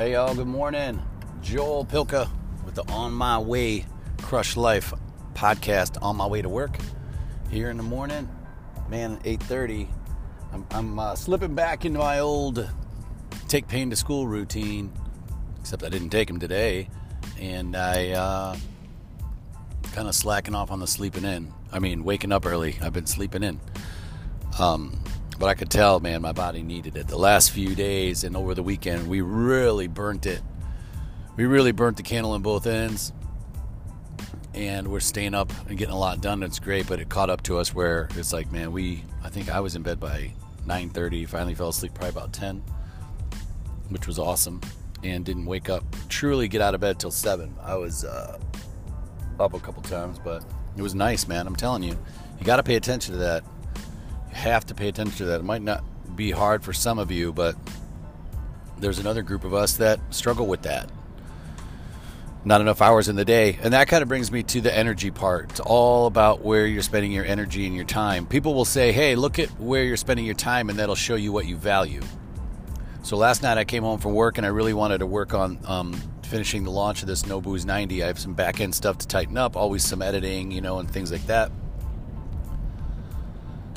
Hey, y'all, good morning. Joel Pilka with the On My Way Crush Life podcast on my way to work here in the morning. Man, 8.30. I'm, I'm uh, slipping back into my old take Payne to school routine, except I didn't take him today. And I uh, kind of slacking off on the sleeping in. I mean, waking up early. I've been sleeping in. Um, but I could tell, man, my body needed it. The last few days and over the weekend, we really burnt it. We really burnt the candle on both ends. And we're staying up and getting a lot done. It's great, but it caught up to us where it's like, man, we, I think I was in bed by 9.30, finally fell asleep probably about 10, which was awesome. And didn't wake up, truly get out of bed till 7. I was uh, up a couple times, but it was nice, man. I'm telling you, you got to pay attention to that have to pay attention to that. It might not be hard for some of you, but there's another group of us that struggle with that. Not enough hours in the day. And that kind of brings me to the energy part. It's all about where you're spending your energy and your time. People will say, hey, look at where you're spending your time, and that'll show you what you value. So last night I came home from work and I really wanted to work on um, finishing the launch of this No Booze 90. I have some back end stuff to tighten up, always some editing, you know, and things like that.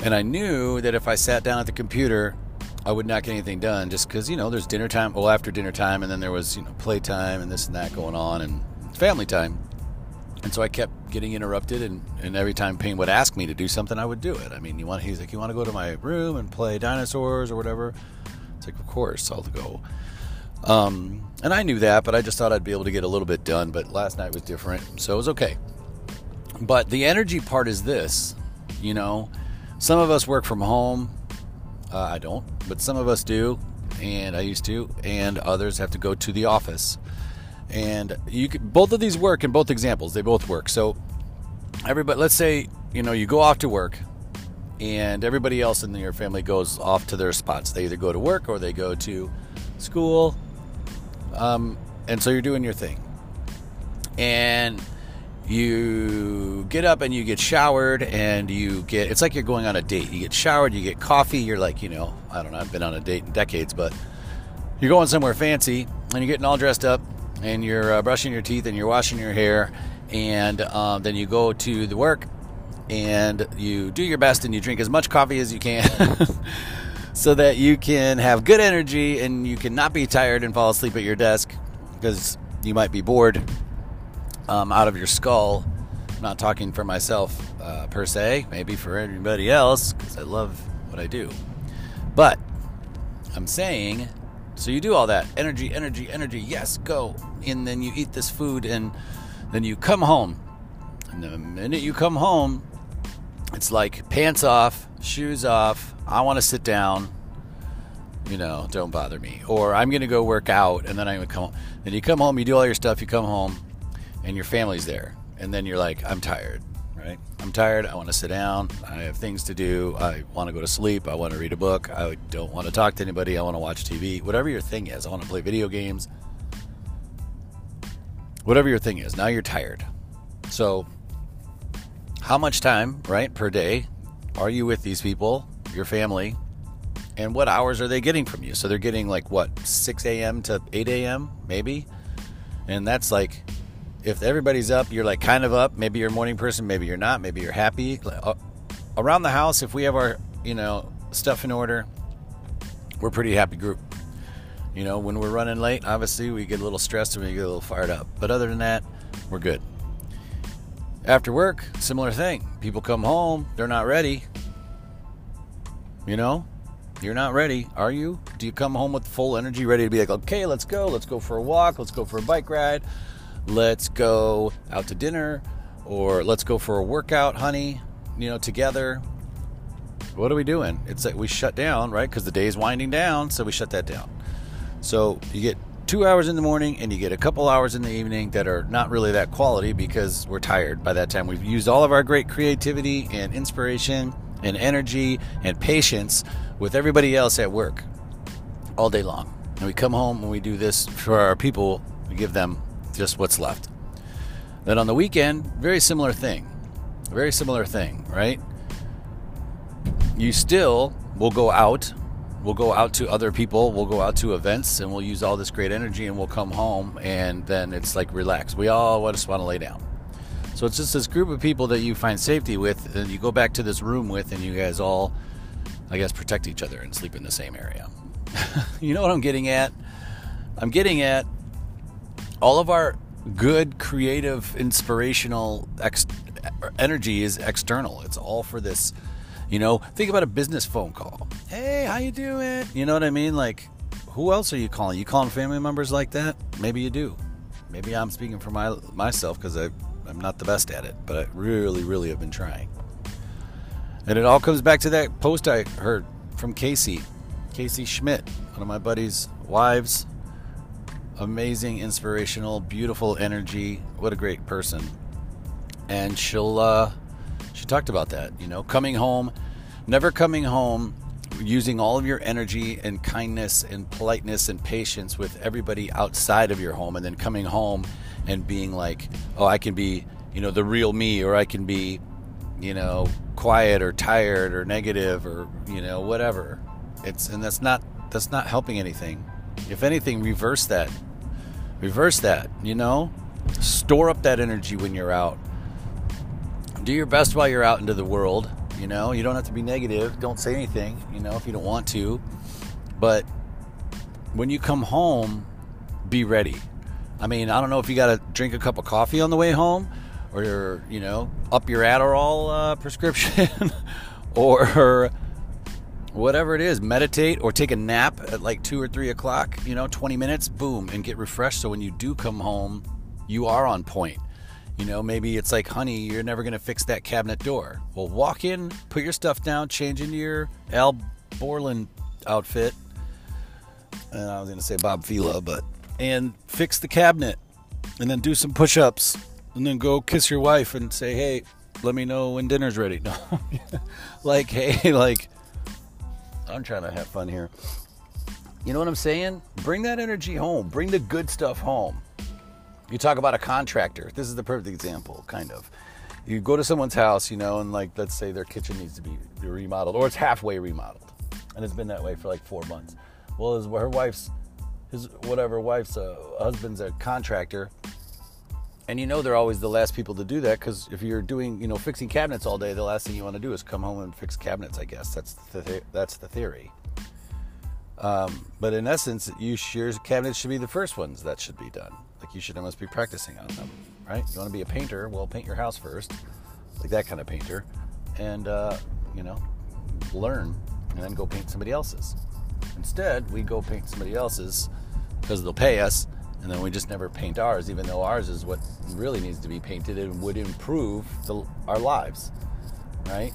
And I knew that if I sat down at the computer, I would not get anything done just because, you know, there's dinner time, well, after dinner time, and then there was, you know, playtime and this and that going on and family time. And so I kept getting interrupted, and, and every time Payne would ask me to do something, I would do it. I mean, you want he's like, you want to go to my room and play dinosaurs or whatever? It's like, of course, I'll go. Um, and I knew that, but I just thought I'd be able to get a little bit done. But last night was different, so it was okay. But the energy part is this, you know, some of us work from home. Uh, I don't, but some of us do, and I used to, and others have to go to the office. And you can, both of these work in both examples. They both work. So everybody, let's say you know you go off to work, and everybody else in your family goes off to their spots. They either go to work or they go to school, um, and so you're doing your thing. And you get up and you get showered and you get it's like you're going on a date. You get showered you get coffee you're like you know i don't know i've been on a date in decades but you're going somewhere fancy and you're getting all dressed up and you're uh, brushing your teeth and you're washing your hair and um, then you go to the work and you do your best and you drink as much coffee as you can so that you can have good energy and you can not be tired and fall asleep at your desk because you might be bored um, out of your skull. I'm not talking for myself uh, per se, maybe for anybody else, because I love what I do. But I'm saying, so you do all that energy, energy, energy, yes, go. And then you eat this food, and then you come home. And the minute you come home, it's like pants off, shoes off. I want to sit down. You know, don't bother me. Or I'm going to go work out, and then I'm going to come home. Then you come home, you do all your stuff, you come home, and your family's there. And then you're like, I'm tired, right? I'm tired. I want to sit down. I have things to do. I want to go to sleep. I want to read a book. I don't want to talk to anybody. I want to watch TV. Whatever your thing is, I want to play video games. Whatever your thing is, now you're tired. So, how much time, right, per day are you with these people, your family, and what hours are they getting from you? So they're getting like what, 6 a.m. to 8 a.m., maybe? And that's like if everybody's up, you're like kind of up. Maybe you're a morning person, maybe you're not. Maybe you're happy. Uh, around the house, if we have our you know stuff in order, we're a pretty happy group. You know, when we're running late, obviously we get a little stressed and we get a little fired up. But other than that, we're good. After work, similar thing. People come home, they're not ready. You know, you're not ready, are you? Do you come home with full energy, ready to be like, okay, let's go, let's go for a walk, let's go for a bike ride, let's go out to dinner or let's go for a workout, honey, you know, together. What are we doing? It's like we shut down, right? Because the day is winding down, so we shut that down. So you get two hours in the morning and you get a couple hours in the evening that are not really that quality because we're tired by that time. We've used all of our great creativity and inspiration and energy and patience with everybody else at work all day long. And we come home and we do this for our people, we give them just what's left. Then on the weekend, very similar thing. Very similar thing, right? You still will go out, we'll go out to other people, we'll go out to events, and we'll use all this great energy, and we'll come home, and then it's like relax. We all just want to lay down. So it's just this group of people that you find safety with, and you go back to this room with, and you guys all, I guess, protect each other and sleep in the same area. you know what I'm getting at? I'm getting at all of our good, creative, inspirational ex- energy is external. It's all for this. You know, think about a business phone call. Hey, how you doing? You know what I mean? Like, who else are you calling? You calling family members like that? Maybe you do. Maybe I'm speaking for my myself because I'm not the best at it, but I really, really have been trying. And it all comes back to that post I heard from Casey, Casey Schmidt, one of my buddy's wives, amazing, inspirational, beautiful energy. What a great person. And she'll uh she talked about that, you know, coming home, never coming home using all of your energy and kindness and politeness and patience with everybody outside of your home and then coming home and being like, "Oh, I can be, you know, the real me or I can be, you know, quiet or tired or negative or, you know, whatever." It's and that's not that's not helping anything. If anything, reverse that. Reverse that, you know? Store up that energy when you're out. Do your best while you're out into the world, you know? You don't have to be negative. Don't say anything, you know, if you don't want to. But when you come home, be ready. I mean, I don't know if you got to drink a cup of coffee on the way home or, you know, up your Adderall uh, prescription or whatever it is, meditate or take a nap at like two or three o'clock, you know, 20 minutes, boom, and get refreshed. So when you do come home, you are on point. You know, maybe it's like, honey, you're never going to fix that cabinet door. Well, walk in, put your stuff down, change into your Al Borland outfit. And I was going to say Bob Vila, but, and fix the cabinet. And then do some push ups. And then go kiss your wife and say, hey, let me know when dinner's ready. No. like, hey, like, I'm trying to have fun here. You know what I'm saying? Bring that energy home. Bring the good stuff home. You talk about a contractor. This is the perfect example, kind of. You go to someone's house, you know, and like, let's say their kitchen needs to be remodeled, or it's halfway remodeled, and it's been that way for like four months. Well, his, her wife's, his whatever wife's uh, husband's a contractor, and you know they're always the last people to do that because if you're doing you know fixing cabinets all day the last thing you want to do is come home and fix cabinets i guess. That's the that's the theory. Um, but in essence you your cabinets should be the first ones that should be done. Like you should almost be practicing on them right? You want to be a painter well paint your house first like that kind of painter and uh, you know learn and then go paint somebody else's. Instead we go paint somebody else's because they'll pay us and then we just never paint ours, even though ours is what really needs to be painted and would improve the, our lives, right?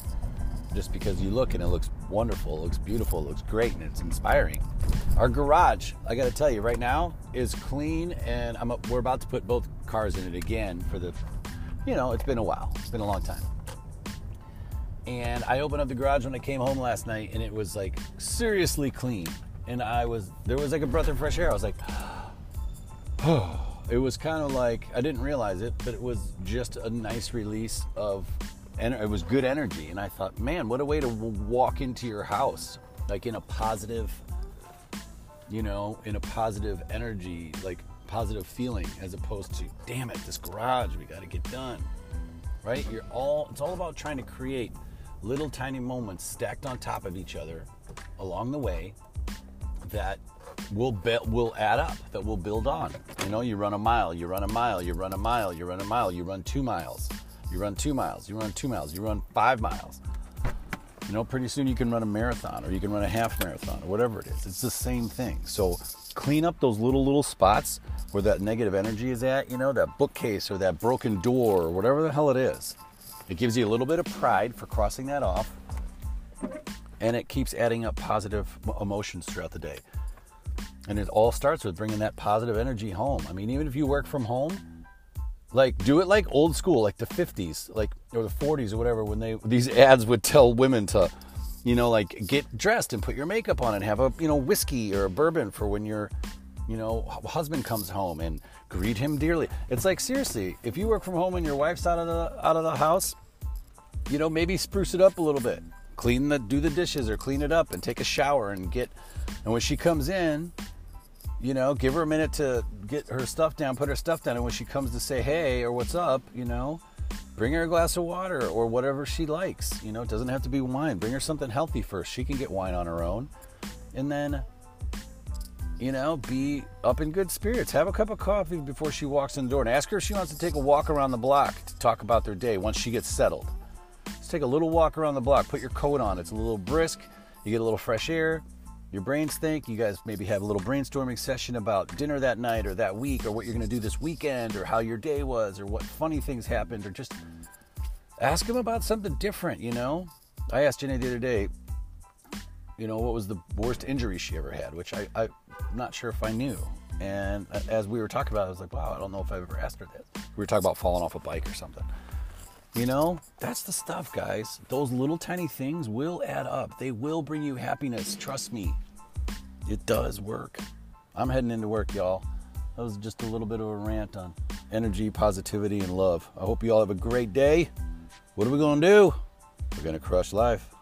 Just because you look and it looks wonderful, looks beautiful, looks great, and it's inspiring. Our garage, I got to tell you, right now is clean, and I'm, we're about to put both cars in it again for the, you know, it's been a while, it's been a long time. And I opened up the garage when I came home last night, and it was like seriously clean. And I was, there was like a breath of fresh air. I was like, it was kind of like I didn't realize it, but it was just a nice release of, and it was good energy. And I thought, man, what a way to walk into your house, like in a positive, you know, in a positive energy, like positive feeling, as opposed to, damn it, this garage, we got to get done, right? You're all, it's all about trying to create little tiny moments stacked on top of each other along the way that will be, will add up that will build on. You know, you run a mile, you run a mile, you run a mile, you run a mile, you run two miles, you run two miles, you run two miles, you run five miles. You know, pretty soon you can run a marathon or you can run a half marathon or whatever it is. It's the same thing. So clean up those little little spots where that negative energy is at. You know, that bookcase or that broken door or whatever the hell it is. It gives you a little bit of pride for crossing that off and it keeps adding up positive emotions throughout the day. And it all starts with bringing that positive energy home. I mean, even if you work from home, like do it like old school, like the 50s, like or the 40s or whatever when they these ads would tell women to you know, like get dressed and put your makeup on and have a, you know, whiskey or a bourbon for when your, you know, husband comes home and greet him dearly. It's like seriously, if you work from home and your wife's out of the out of the house, you know, maybe spruce it up a little bit clean the do the dishes or clean it up and take a shower and get and when she comes in you know give her a minute to get her stuff down put her stuff down and when she comes to say hey or what's up you know bring her a glass of water or whatever she likes you know it doesn't have to be wine bring her something healthy first she can get wine on her own and then you know be up in good spirits have a cup of coffee before she walks in the door and ask her if she wants to take a walk around the block to talk about their day once she gets settled Just take a little walk around the block. Put your coat on. It's a little brisk. You get a little fresh air. Your brains think. You guys maybe have a little brainstorming session about dinner that night or that week or what you're going to do this weekend or how your day was or what funny things happened or just ask them about something different, you know? I asked Jenny the other day, you know, what was the worst injury she ever had, which I, I'm not sure if I knew. And as we were talking about it, I was like, wow, I don't know if I've ever asked her that. We were talking about falling off a bike or something. You know, that's the stuff, guys. Those little tiny things will add up. They will bring you happiness. Trust me. It does work. I'm heading into work, y'all. That was just a little bit of a rant on energy, positivity, and love. I hope you all have a great day. What are we going to do? We're going to crush life.